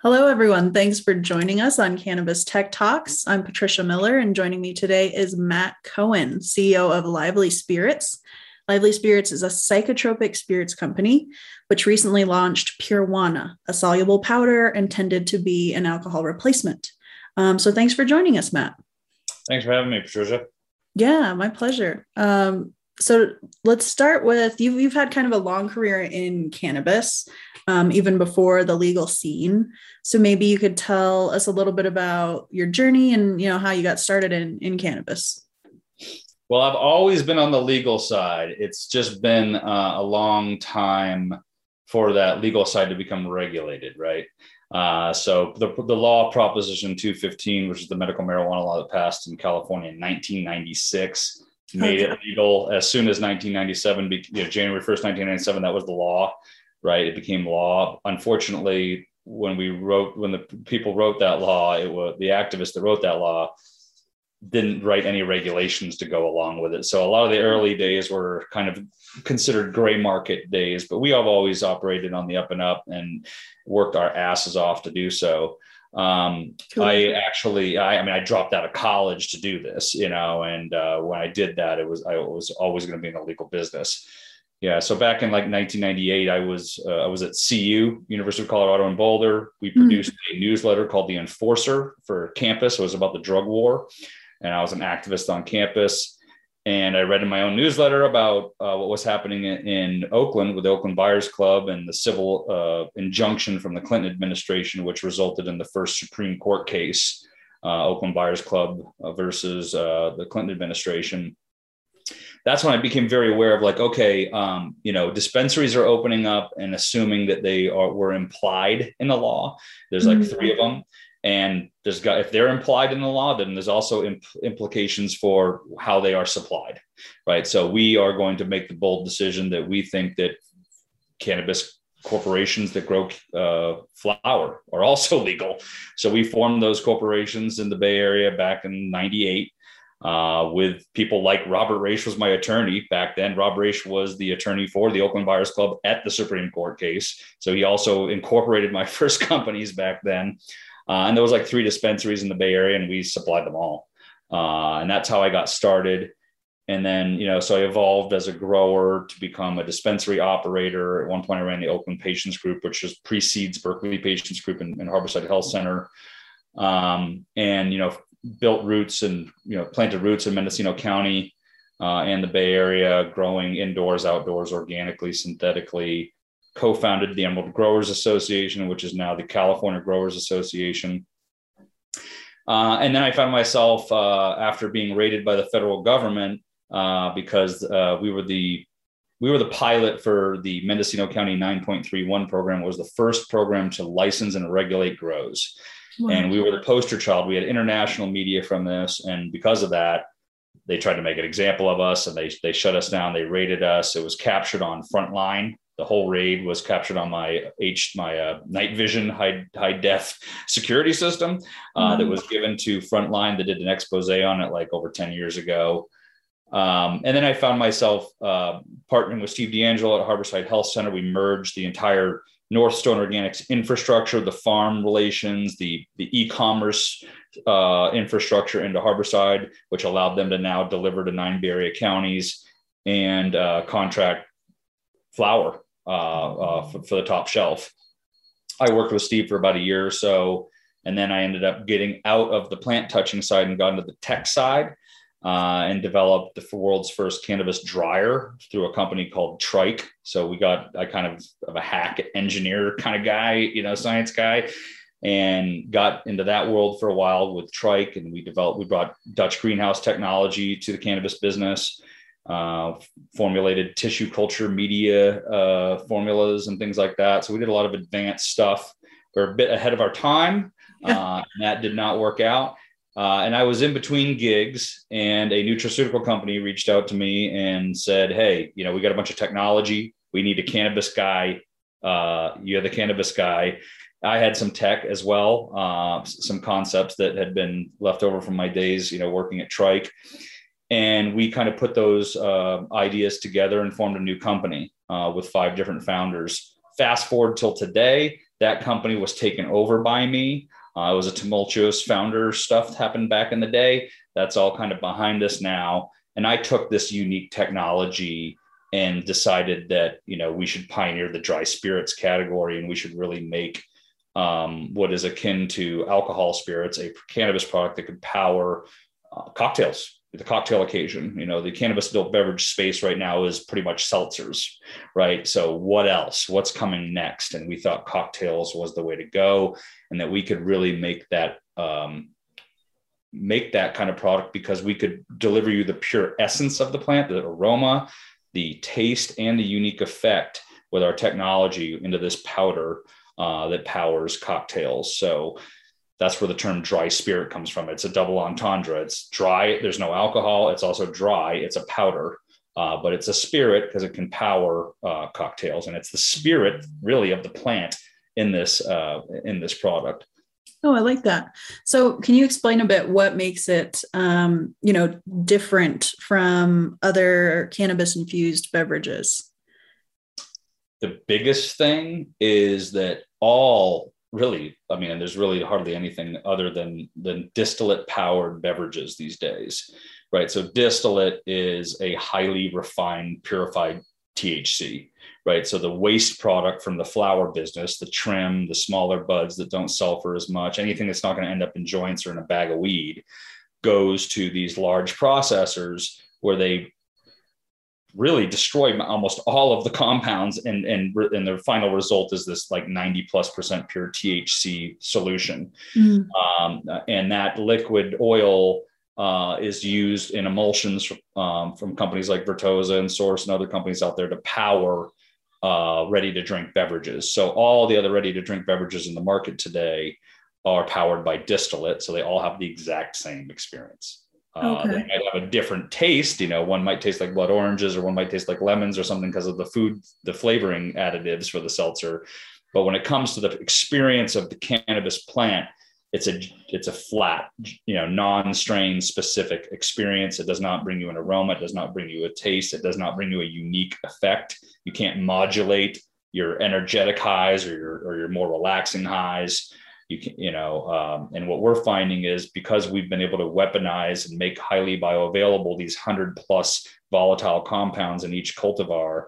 Hello, everyone. Thanks for joining us on Cannabis Tech Talks. I'm Patricia Miller, and joining me today is Matt Cohen, CEO of Lively Spirits. Lively Spirits is a psychotropic spirits company which recently launched Purejuana, a soluble powder intended to be an alcohol replacement. Um, so, thanks for joining us, Matt. Thanks for having me, Patricia. Yeah, my pleasure. Um, so let's start with you've, you've had kind of a long career in cannabis um, even before the legal scene so maybe you could tell us a little bit about your journey and you know how you got started in in cannabis well i've always been on the legal side it's just been uh, a long time for that legal side to become regulated right uh, so the, the law proposition 215 which is the medical marijuana law that passed in california in 1996 made okay. it legal as soon as 1997, you know, January 1st, 1997, that was the law, right? It became law. Unfortunately, when we wrote, when the people wrote that law, it was the activists that wrote that law didn't write any regulations to go along with it. So a lot of the early days were kind of considered gray market days, but we have always operated on the up and up and worked our asses off to do so um cool. i actually I, I mean i dropped out of college to do this you know and uh, when i did that it was i was always going to be in the legal business yeah so back in like 1998 i was uh, i was at cu university of colorado in boulder we hmm. produced mm. a newsletter called the enforcer for campus it was about the drug war and i was an activist on campus and I read in my own newsletter about uh, what was happening in, in, Oakland with the Oakland Buyers Club and the civil uh, injunction from the Clinton administration, which resulted in the first Supreme Court case, uh, Oakland Buyers Club uh, versus uh, the Clinton administration. That's when I became very aware of like, okay, um, you know, dispensaries are opening up and assuming that they are were implied in the law. There's like mm-hmm. three of them and there's got if they're implied in the law then there's also imp- implications for how they are supplied right so we are going to make the bold decision that we think that cannabis corporations that grow uh, flower are also legal so we formed those corporations in the bay area back in 98 uh, with people like Robert Raich was my attorney back then. Robert Raich was the attorney for the Oakland Buyers Club at the Supreme Court case. So he also incorporated my first companies back then. Uh, and there was like three dispensaries in the Bay Area, and we supplied them all. Uh, and that's how I got started. And then, you know, so I evolved as a grower to become a dispensary operator. At one point, I ran the Oakland Patients Group, which just precedes Berkeley Patients Group and, and Harborside Health Center. Um, and, you know, built roots and, you know, planted roots in Mendocino County uh, and the Bay Area, growing indoors, outdoors, organically, synthetically, co-founded the Emerald Growers Association, which is now the California Growers Association. Uh, and then I found myself uh, after being raided by the federal government uh, because uh, we were the we were the pilot for the Mendocino County 9.31 program. It was the first program to license and regulate grows, wow. and we were the poster child. We had international media from this, and because of that, they tried to make an example of us, and they they shut us down. They raided us. It was captured on Frontline, the whole raid was captured on my H my uh, night vision high high def security system uh, mm-hmm. that was given to Frontline that did an expose on it like over 10 years ago. Um, and then I found myself uh, partnering with Steve DeAngelo at Harborside Health Center. We merged the entire Northstone Organics infrastructure, the farm relations, the the e-commerce uh, infrastructure into Harborside, which allowed them to now deliver to nine Bay Area counties and uh, contract uh, for, for, the top shelf. I worked with Steve for about a year or so, and then I ended up getting out of the plant touching side and got into the tech side. Uh, and developed the world's first cannabis dryer through a company called Trike. So we got I kind of of a hack engineer kind of guy, you know, science guy, and got into that world for a while with Trike. And we developed we brought Dutch greenhouse technology to the cannabis business uh, formulated tissue culture media uh, formulas and things like that. So we did a lot of advanced stuff. We're a bit ahead of our time, uh, and that did not work out. Uh, and I was in between gigs, and a nutraceutical company reached out to me and said, "Hey, you know, we got a bunch of technology. We need a cannabis guy. Uh, you're the cannabis guy." I had some tech as well, uh, some concepts that had been left over from my days, you know, working at Trike And we kind of put those uh, ideas together and formed a new company uh, with five different founders. Fast forward till today, that company was taken over by me. Uh, it was a tumultuous founder stuff happened back in the day. That's all kind of behind us now. And I took this unique technology and decided that you know we should pioneer the dry spirits category and we should really make um, what is akin to alcohol spirits a cannabis product that could power uh, cocktails the cocktail occasion you know the cannabis adult beverage space right now is pretty much seltzers right? So what else? What's coming next? And we thought cocktails was the way to go and that we could really make that um, make that kind of product because we could deliver you the pure essence of the plant the aroma the taste and the unique effect with our technology into this powder uh, that powers cocktails. So that's where the term dry spirit comes from. It's a double entendre. It's dry, there's no alcohol. It's also dry, it's a powder, uh, but it's a spirit because it can power uh, cocktails. And it's the spirit really of the plant in this uh, in this product. Oh, I like that. So, can you explain a bit what makes it, um, you know, different from other cannabis infused beverages? The biggest thing is that all really, I mean, there's really hardly anything other than than distillate powered beverages these days, right? So, distillate is a highly refined, purified THC right? So the waste product from the flower business, the trim, the smaller buds that don't sulfur as much, anything that's not going to end up in joints or in a bag of weed goes to these large processors where they really destroy almost all of the compounds and and and the final result is this like 90 plus percent pure thc solution mm. um, and that liquid oil uh, is used in emulsions um, from companies like Vertosa and Source and other companies out there to power uh, ready to drink beverages. So all the other ready to drink beverages in the market today are powered by distillate. So they all have the exact same experience. Uh, okay. They might have a different taste. You know, one might taste like blood oranges, or one might taste like lemons, or something because of the food, the flavoring additives for the seltzer. But when it comes to the experience of the cannabis plant, it's a it's a flat you know non-strain specific experience it does not bring you an aroma it does not bring you a taste it does not bring you a unique effect you can't modulate your energetic highs or your or your more relaxing highs you can you know um, and what we're finding is because we've been able to weaponize and make highly bioavailable these 100 plus volatile compounds in each cultivar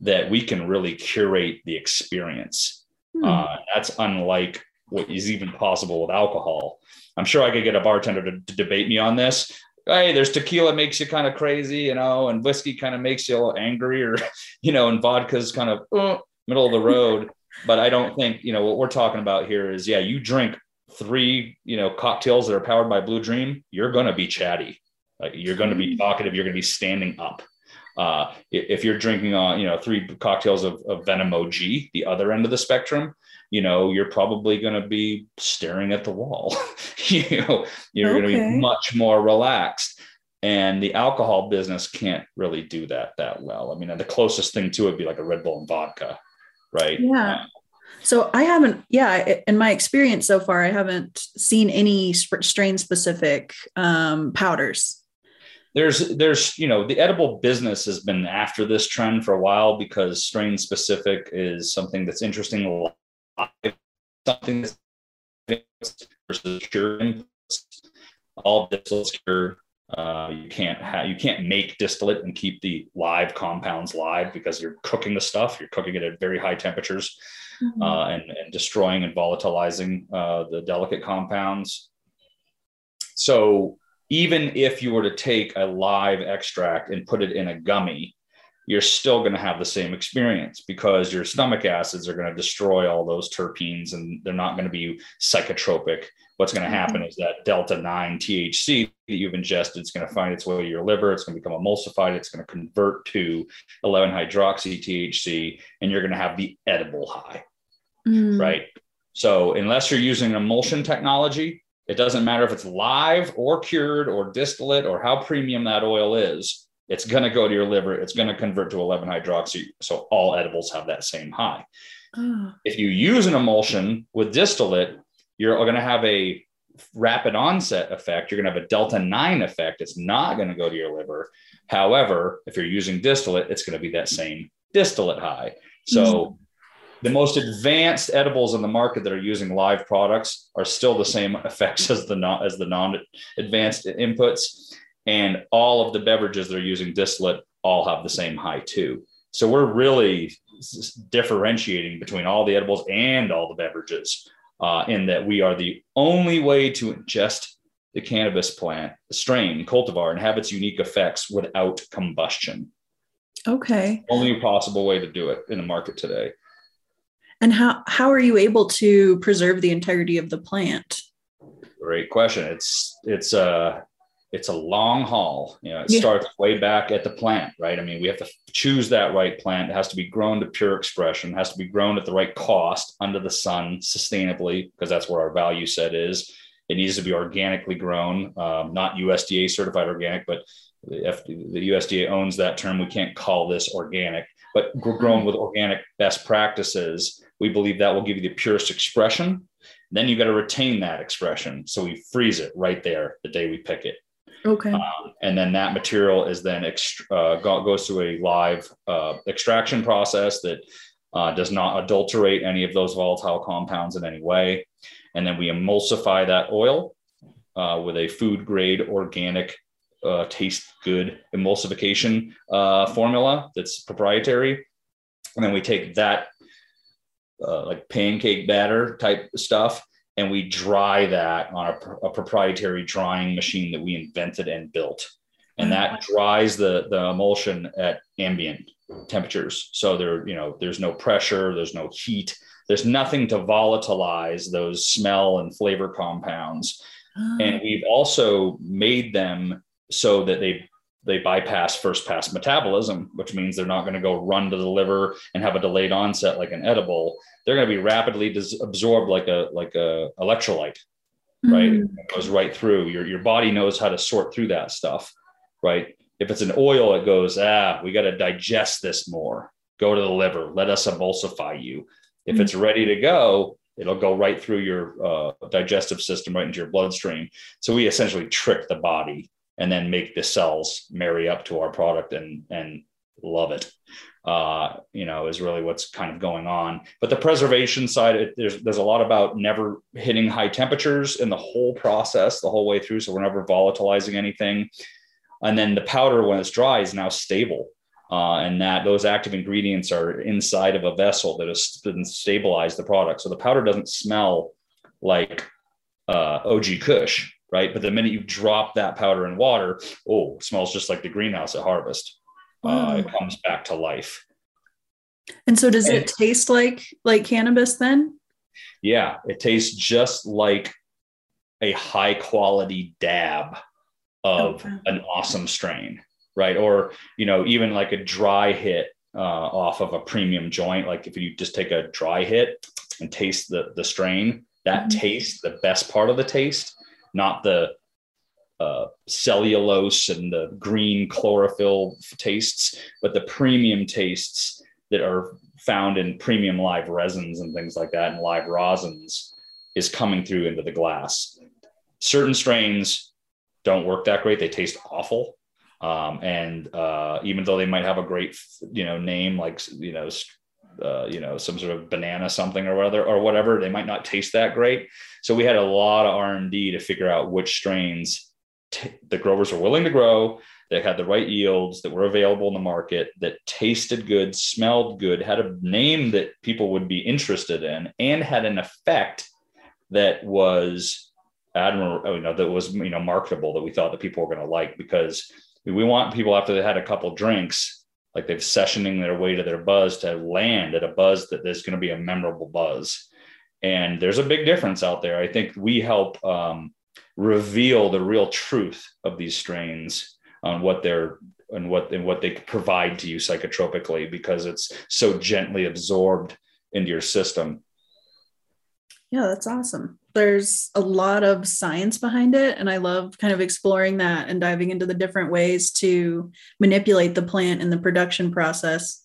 that we can really curate the experience hmm. uh, that's unlike what is even possible with alcohol. I'm sure I could get a bartender to, to debate me on this. Hey, there's tequila makes you kind of crazy, you know, and whiskey kind of makes you a little angry, or you know, and vodka's kind of uh, middle of the road. But I don't think you know what we're talking about here is yeah, you drink three you know cocktails that are powered by Blue Dream, you're going to be chatty, like you're going to be mm. talkative, you're going to be standing up. Uh, if you're drinking on, uh, you know, three cocktails of, of Venom OG, the other end of the spectrum, you know, you're probably going to be staring at the wall. you know, you're okay. going to be much more relaxed. And the alcohol business can't really do that that well. I mean, the closest thing to it would be like a Red Bull and vodka, right? Yeah. So I haven't, yeah, in my experience so far, I haven't seen any strain specific um, powders. There's, there's, you know, the edible business has been after this trend for a while because strain specific is something that's interesting something that's versus all distillates cure. Uh, you can't have you can't make distillate and keep the live compounds live because you're cooking the stuff. You're cooking it at very high temperatures mm-hmm. uh, and, and destroying and volatilizing uh, the delicate compounds. So even if you were to take a live extract and put it in a gummy, you're still going to have the same experience because your stomach acids are going to destroy all those terpenes and they're not going to be psychotropic. What's going to happen mm-hmm. is that delta 9 THC that you've ingested is going to find its way to your liver. It's going to become emulsified. It's going to convert to 11 hydroxy THC, and you're going to have the edible high. Mm. Right. So, unless you're using emulsion technology, it doesn't matter if it's live or cured or distillate or how premium that oil is it's going to go to your liver. It's going to convert to 11 hydroxy. So all edibles have that same high. Oh. If you use an emulsion with distillate, you're going to have a rapid onset effect. You're going to have a delta 9 effect. It's not going to go to your liver. However, if you're using distillate, it's going to be that same distillate high. So mm-hmm. the most advanced edibles in the market that are using live products are still the same effects as the non as the non-advanced inputs. And all of the beverages that are using distillate all have the same high too. So we're really differentiating between all the edibles and all the beverages uh, in that we are the only way to ingest the cannabis plant strain cultivar and have its unique effects without combustion. Okay. Only possible way to do it in the market today. And how how are you able to preserve the integrity of the plant? Great question. It's it's uh it's a long haul. You know, it yeah. starts way back at the plant, right? I mean, we have to choose that right plant. It has to be grown to pure expression, it has to be grown at the right cost under the sun sustainably, because that's where our value set is. It needs to be organically grown, um, not USDA certified organic, but the, F- the USDA owns that term. We can't call this organic, but grown with organic best practices. We believe that will give you the purest expression. Then you got to retain that expression. So we freeze it right there the day we pick it. Okay. Um, and then that material is then ext- uh, goes through a live uh, extraction process that uh, does not adulterate any of those volatile compounds in any way. And then we emulsify that oil uh, with a food grade organic uh, taste good emulsification uh, formula that's proprietary. And then we take that like pancake batter type stuff and we dry that on a, a, proprietary drying machine that we invented and built. And mm-hmm. that dries the the emulsion at ambient temperatures. So there you know there's no pressure there's no heat there's nothing to volatilize those smell and flavor compounds. Oh. and we've also made them so that they they bypass first pass metabolism, which means they're not going to go run to the liver and have a delayed onset like an edible. They're going to be rapidly dis- absorbed like a like a electrolyte, right? Mm. It goes right through. Your your body knows how to sort through that stuff, right? If it's an oil, it goes, ah, we got to digest this more. Go to the liver. Let us emulsify you. If mm. it's ready to go, it'll go right through your uh, digestive system, right into your bloodstream. So we essentially trick the body and then make the cells marry up to our product and and love it. Uh, you know is really what's kind of going on. But the preservation side it, there's there's a lot about never hitting high temperatures in the whole process the whole way through so we're never volatilizing anything. And then the powder when it's dry is now stable. Uh, and that those active ingredients are inside of a vessel that has been stabilized the product. So the powder doesn't smell like uh, og kush right? But the minute you drop that powder in water, oh, smells just like the greenhouse at harvest. Uh, it comes back to life. And so, does and, it taste like like cannabis then? Yeah, it tastes just like a high quality dab of okay. an awesome strain, right? Or you know, even like a dry hit uh, off of a premium joint. Like if you just take a dry hit and taste the the strain, that mm-hmm. taste, the best part of the taste, not the uh, cellulose and the green chlorophyll tastes, but the premium tastes that are found in premium live resins and things like that and live rosins is coming through into the glass. Certain strains don't work that great; they taste awful. Um, and uh, even though they might have a great, you know, name like you know uh, you know some sort of banana something or whatever or whatever. They might not taste that great. So we had a lot of r&d to figure out which strains t- the growers were willing to grow that had the right yields that were available in the market that tasted good smelled good had a name that people would be interested in and had an effect that was admirable you know that was you know marketable that we thought that people were going to like because we want people after they had a couple drinks like they've sessioning their way to their buzz to land at a buzz that there's going to be a memorable buzz. And there's a big difference out there. I think we help um, reveal the real truth of these strains on what they're and what and what they provide to you psychotropically because it's so gently absorbed into your system. Yeah that's awesome there's a lot of science behind it and i love kind of exploring that and diving into the different ways to manipulate the plant in the production process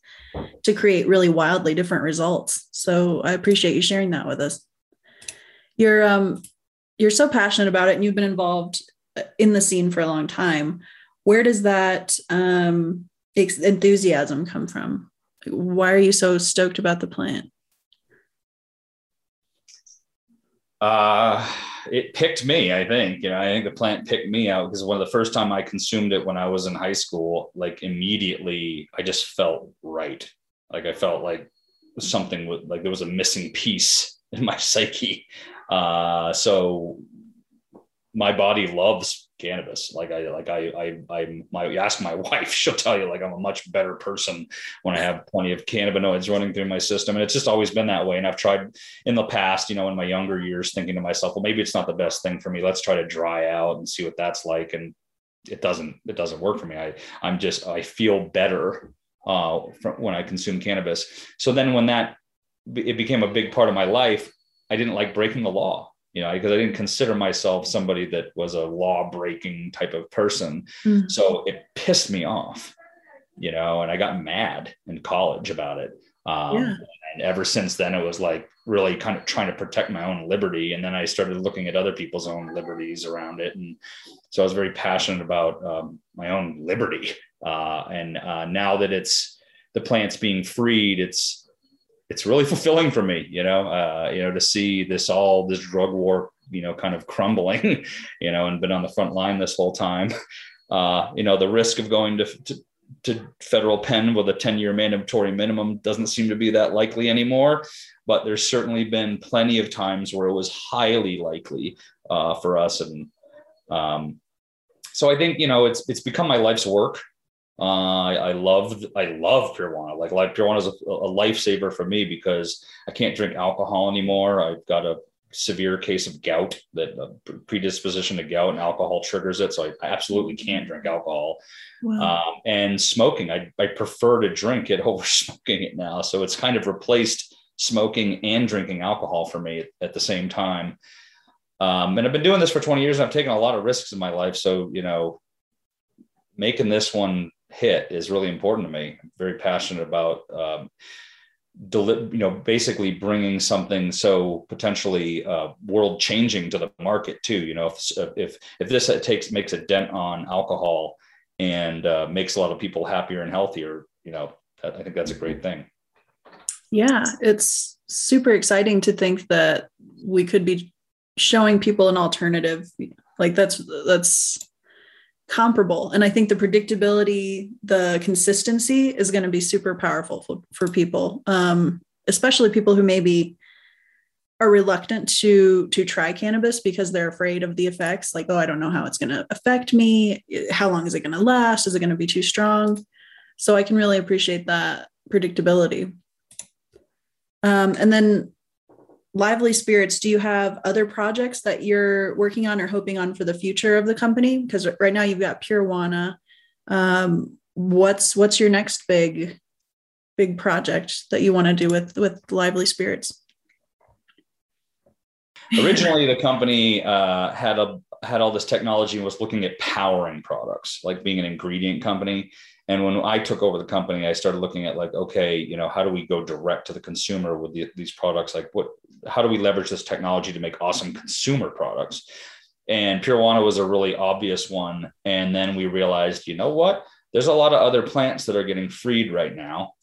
to create really wildly different results so i appreciate you sharing that with us your um you're so passionate about it and you've been involved in the scene for a long time. Where does that um, enthusiasm come from? Why are you so stoked about the plant? Uh, it picked me, I think. You know, I think the plant picked me out because one of the first time I consumed it when I was in high school, like immediately I just felt right. Like I felt like something with like there was a missing piece in my psyche. Uh, so my body loves cannabis. Like I, like I, I, I, my, you ask my wife, she'll tell you like I'm a much better person when I have plenty of cannabinoids running through my system. And it's just always been that way. And I've tried in the past, you know, in my younger years thinking to myself, well, maybe it's not the best thing for me. Let's try to dry out and see what that's like. And it doesn't, it doesn't work for me. I, I'm just, I feel better uh, from when I consume cannabis. So then when that, it became a big part of my life, I didn't like breaking the law you know, because I didn't consider myself somebody that was a law breaking type of person. Mm-hmm. So it pissed me off, you know, and I got mad in college about it. Um, yeah. And ever since then, it was like really kind of trying to protect my own liberty. And then I started looking at other people's own liberties around it. And so I was very passionate about um, my own liberty. Uh, and uh, now that it's the plants being freed, it's it's really fulfilling for me, you know, uh, you know, to see this all this drug war, you know, kind of crumbling, you know, and been on the front line this whole time. Uh, you know, the risk of going to, to, to federal pen with a 10 year mandatory minimum doesn't seem to be that likely anymore. But there's certainly been plenty of times where it was highly likely uh, for us. And um, so I think, you know, it's, it's become my life's work. Uh, I, I love I love Purejuana. Like, like Purejuana is a, a lifesaver for me because I can't drink alcohol anymore. I've got a severe case of gout that predisposition to gout and alcohol triggers it. So I absolutely can't drink alcohol. Wow. Um, and smoking, I, I prefer to drink it over smoking it now. So it's kind of replaced smoking and drinking alcohol for me at, at the same time. Um, and I've been doing this for 20 years and I've taken a lot of risks in my life. So, you know, making this one hit is really important to me. I'm very passionate about, um, deli- you know, basically bringing something so potentially uh, world changing to the market too. You know, if if if this takes makes a dent on alcohol and uh, makes a lot of people happier and healthier, you know, I think that's a great thing. Yeah, it's super exciting to think that we could be showing people an alternative. Like that's that's comparable. And I think the predictability, the consistency is going to be super powerful for, for people, um, especially people who maybe are reluctant to to try cannabis because they're afraid of the effects like oh i don't know how it's going to affect me. How long is it going to last? Is it going to be too strong? So i can really appreciate that predictability. Um, and then Lively Spirits, do you have other projects that you're working on or hoping on for the future of the company? Because right now you've got Purejuana. Um, what's what's your next big big project that you want to do with with Lively Spirits? Originally, the company uh, had a had all this technology and was looking at powering products, like being an ingredient company. And when I took over the company, I started looking at like, okay, you know, how do we go direct to the consumer with the, these products? Like, what, how do we leverage this technology to make awesome consumer products? And Purejuana was a really obvious one. And then we realized, you know what? There's a lot of other plants that are getting freed right now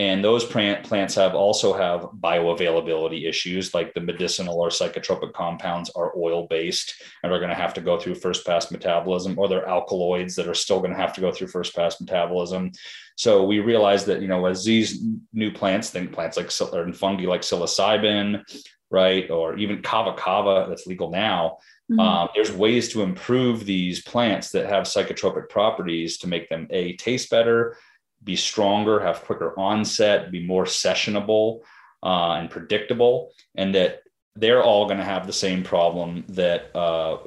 and those plant, plants have also have bioavailability issues like the medicinal or psychotropic compounds are oil based and are going to have to go through first pass metabolism or they're alkaloids that are still going to have to go through first pass metabolism so we realized that you know as these new plants think plants like or fungi like psilocybin right or even kava kava that's legal now mm-hmm. um, there's ways to improve these plants that have psychotropic properties to make them a taste better be stronger, have quicker onset, be more sessionable uh, and predictable, and that they're all going to have the same problem that uh,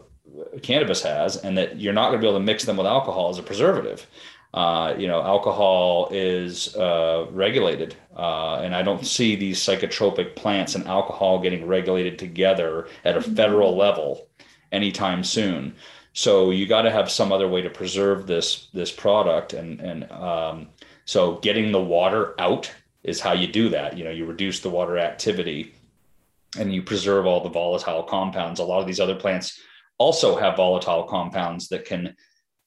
cannabis has, and that you're not going to be able to mix them with alcohol as a preservative. Uh, you know, alcohol is uh, regulated, uh, and I don't see these psychotropic plants and alcohol getting regulated together at a federal level anytime soon. So you got to have some other way to preserve this this product, and and um, so getting the water out is how you do that. You know, you reduce the water activity. and you preserve all the volatile compounds. A lot of these other plants also have volatile compounds that can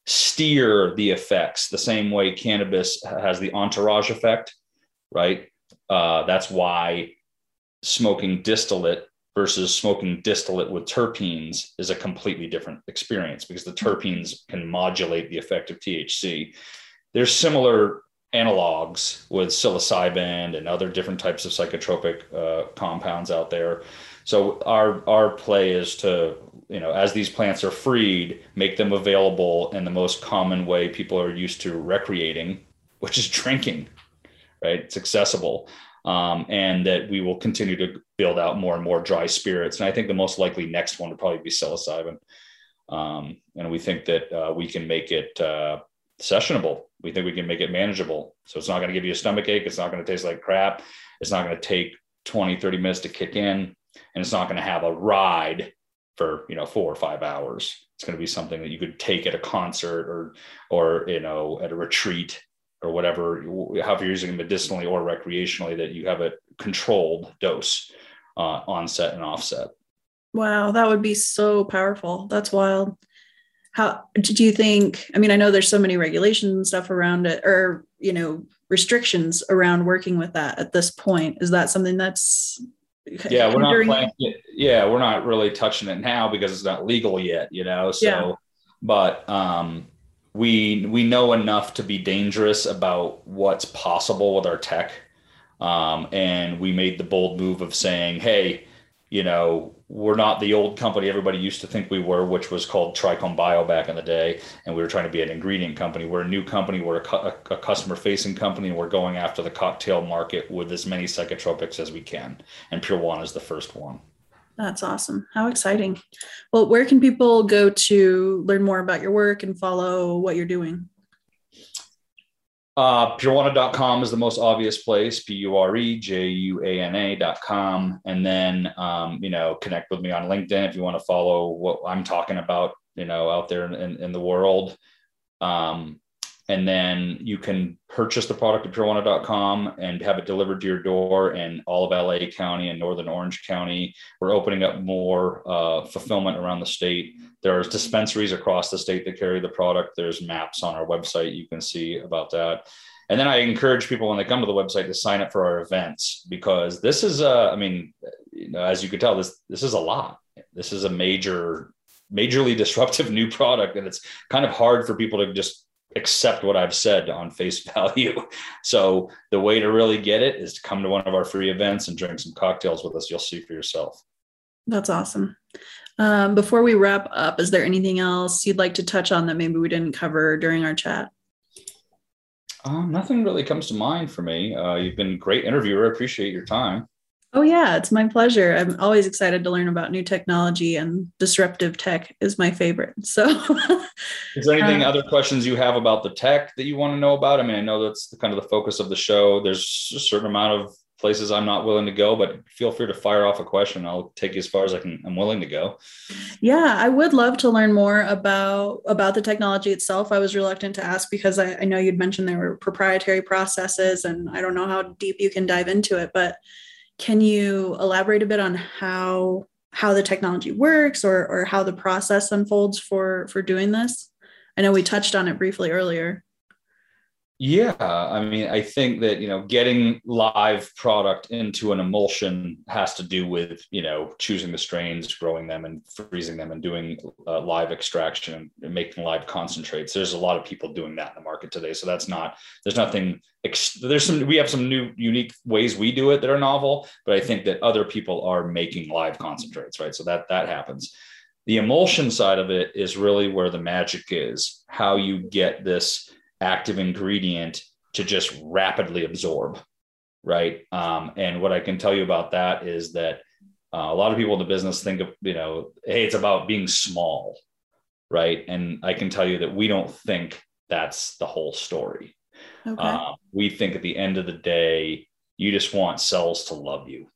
steer the effects the same way cannabis has the entourage effect, right? Uh, that's why smoking distillate versus smoking distillate with terpenes is a completely different experience because the terpenes can modulate the effect of THC. There's similar analogs with psilocybin and other different types of psychotropic uh, compounds out there. So our our play is to you know as these plants are freed, make them available in the most common way people are used to recreating, which is drinking. Right, it's accessible, um, and that we will continue to build out more and more dry spirits. And I think the most likely next one would probably be psilocybin. Um, and we think that uh, we can make it uh, sessionable. We think we can make it manageable. So it's not going to give you a stomach ache. It's not going to taste like crap. It's not going to take 20, 30 minutes to kick in. And it's not going to have a ride for, you know, four or five hours. It's going to be something that you could take at a concert or, or, you know, at a retreat or whatever, however you're using it medicinally or recreationally, that you have a controlled dose uh, onset and offset. Wow, that would be so powerful. That's wild how do you think i mean i know there's so many regulations and stuff around it or you know restrictions around working with that at this point. Is that something that's yeah we're not playing yeah we're not really touching it now because it's not legal yet you know so. Yeah. but um we we know enough to be dangerous about what's possible with our tech. Um and we made the bold move of saying hey you know we're not the old company everybody used to think we were, which was called Trichome Bio back in the day. And we were trying to be an ingredient company. We're a new company. We're a, a, a customer facing company, and we're going after the cocktail market with as many psychotropics as we can. And Purejuana is the first one. That's awesome. How exciting. Well, where can people go to learn more about your work and follow what you're doing? Uh, purejuana.com is the most obvious place, P U R E J U A N A.com. And then, um, you know, connect with me on LinkedIn if you want to follow what I'm talking about, you know, out there in, in the world. Um, and then you can purchase the product at purejuana.com and have it delivered to your door in all of LA County and Northern Orange County. We're opening up more uh, fulfillment around the state. There's dispensaries across the state that carry the product. There's maps on our website you can see about that. And then I encourage people when they come to the website to sign up for our events because this is, uh, I mean, you know, as you can tell, this this is a lot. This is a major, majorly disruptive new product, and it's kind of hard for people to just accept what I've said on face value. So the way to really get it is to come to one of our free events and drink some cocktails with us. You'll see for yourself. That's awesome. Um, before we wrap up, is there anything else you'd like to touch on that maybe we didn't cover during our chat? Um, nothing really comes to mind for me. Uh, you've been a great interviewer. I appreciate your time. Oh, yeah, it's my pleasure. I'm always excited to learn about new technology, and disruptive tech is my favorite. So, is there anything, uh, other questions you have about the tech that you want to know about? I mean, I know that's the, kind of the focus of the show. There's a certain amount of places I'm not willing to go, but feel free to fire off a question. I'll take you as far as I can. I'm willing to go. Yeah, I would love to learn more about about the technology itself. I was reluctant to ask because I, I know you'd mentioned there were proprietary processes, and I don't know how deep you can dive into it, but can you elaborate a bit on how how the technology works or or how the process unfolds for for doing this? I know we touched on it briefly earlier. Yeah, I mean, I think that you know, getting live product into an emulsion has to do with you know choosing the strains, growing them, and freezing them, and doing uh, live extraction and making live concentrates. There's a lot of people doing that in the market today, so that's not there's nothing. There's some we have some new unique ways we do it that are novel, but I think that other people are making live concentrates, right? So that that happens. The emulsion side of it is really where the magic is. How you get this active ingredient to just rapidly absorb right? Um, and what i can tell you about that is that uh, a lot of people in the business think of you know hey it's about being small right? And i can tell you that we don't think that's the whole story. Okay. uh, we think at the end of the day you just want cells to love you.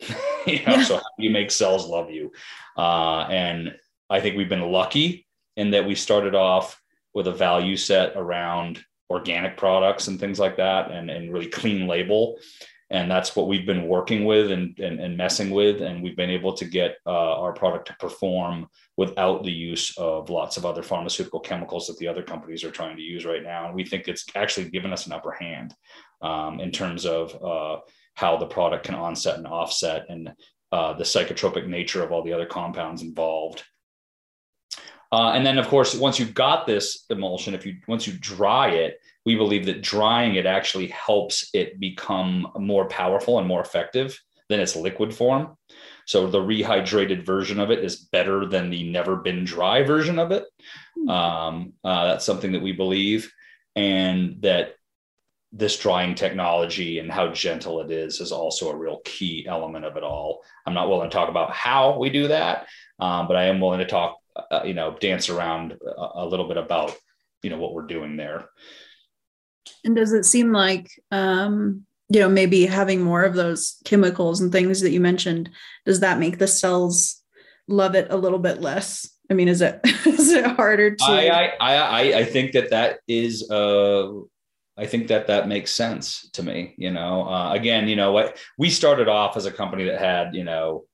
You know, yeah. so how do you make cells love you? Uh, and i think we've been lucky in that we started off with a value set around organic products and things like that and, and really clean label. And that's what we've been working with and, and, and messing with. And we've been able to get uh, our product to perform without the use of lots of other pharmaceutical chemicals that the other companies are trying to use right now. And we think it's actually given us an upper hand um, in terms of uh, how the product can onset and offset and uh, the psychotropic nature of all the other compounds involved uh, and then, of course, once you've got this emulsion, if you once you dry it, we believe that drying it actually helps it become more powerful and more effective than its liquid form. So the rehydrated version of it is better than the never been dry version of it. Hmm. Um, uh, that's something that we believe, and that this drying technology and how gentle it is is also a real key element of it all. I'm not willing to talk about how we do that, um, but I am willing to talk uh, you know dance around a, a, little bit about you know what we're doing there. And does it seem like um you know maybe having more of those chemicals and things that you mentioned does that make the cells love it a little bit less? I mean is it is it harder to i i i, I think that that is uh I think that that makes sense to me. You know, uh, again, you know what? We started off as a company that had, you know,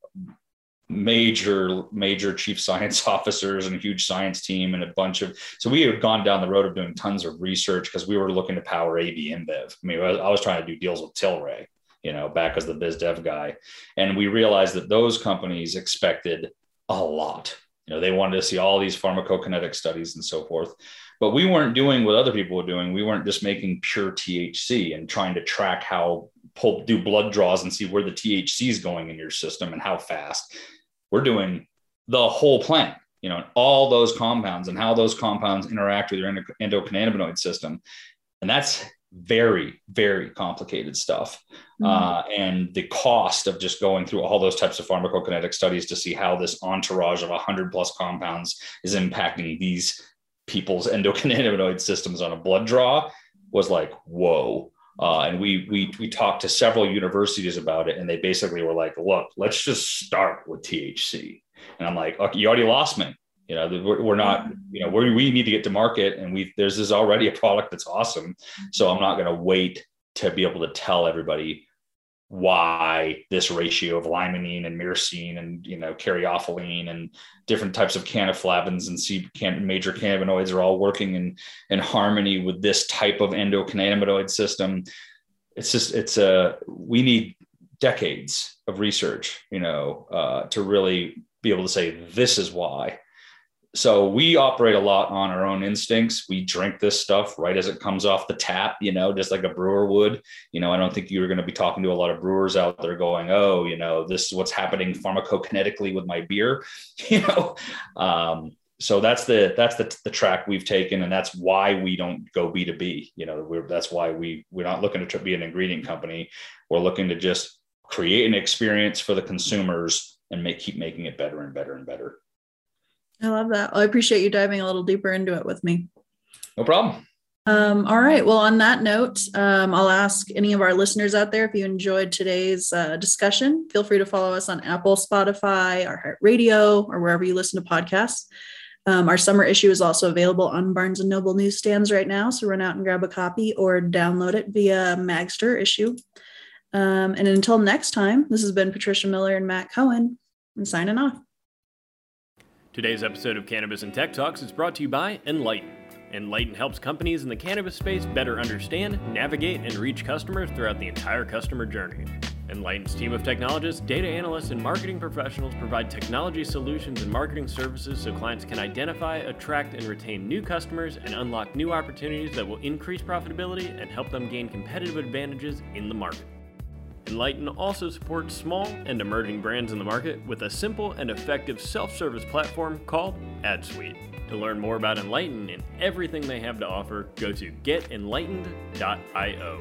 major major chief science officers and a huge science team and a bunch of so we had gone down the road of doing tons of research because we were looking to power AB InBev. I mean, I was trying to do deals with Tilray, you know, back as the biz dev guy, and we realized that those companies expected a lot. You know, they wanted to see all these pharmacokinetic studies and so forth. But we weren't doing what other people were doing. We weren't just making pure THC and trying to track how pull do blood draws and see where the THC is going in your system and how fast we're doing the whole plant, you know, all those compounds and how those compounds interact with your endocannabinoid system. And that's very, very complicated stuff. Mm-hmm. Uh, and the cost of just going through all those types of pharmacokinetic studies to see how this entourage of 100 plus compounds is impacting these people's endocannabinoid systems on a blood draw was like, whoa. Uh, and we we we talked to several universities about it, and they basically were like, "Look, let's just start with THC." And I'm like, "Okay, you already lost me. You know, we're, we're not. You know, we we need to get to market, and we there's this already a product that's awesome. So I'm not going to wait to be able to tell everybody why this ratio of limonene and myrcene and you know caryophyllene and different types of cannflavins and C- can- major cannabinoids are all working in in harmony with this type of endocannabinoid system. It's just it's a we need decades of research you know uh, to really be able to say this is why so we operate a lot on our own instincts. We drink this stuff right as it comes off the tap, you know, just like a brewer would. You know, I don't think you're going to be talking to a lot of brewers out there going, "Oh, you know, this is what's happening pharmacokinetically with my beer," you know. Um, so that's the that's the, the track we've taken, and that's why we don't go B two B. You know, we're that's why we we're not looking to be an ingredient company. We're looking to just create an experience for the consumers and make keep making it better and better and better. I love that. I appreciate you diving a little deeper into it with me. No problem. Um, all right. Well, on that note, um, I'll ask any of our listeners out there if you enjoyed today's uh, discussion, feel free to follow us on Apple, Spotify, iHeartRadio, or wherever you listen to podcasts. Um, our summer issue is also available on Barnes and Noble newsstands right now, so run out and grab a copy or download it via Magzter issue. Um, and until next time, this has been Patricia Miller and Matt Cohen. I'm signing off. Today's episode of Cannabis and Tech Talks is brought to you by Enlighten. Enlighten helps companies in the cannabis space better understand, navigate, and reach customers throughout the entire customer journey. Enlighten's team of technologists, data analysts, and marketing professionals provide technology solutions and marketing services so clients can identify, attract, and retain new customers and unlock new opportunities that will increase profitability and help them gain competitive advantages in the market. Enlighten also supports small and emerging brands in the market with a simple and effective self service platform called AdSuite. To learn more about Enlighten and everything they have to offer, go to getenlightened.io.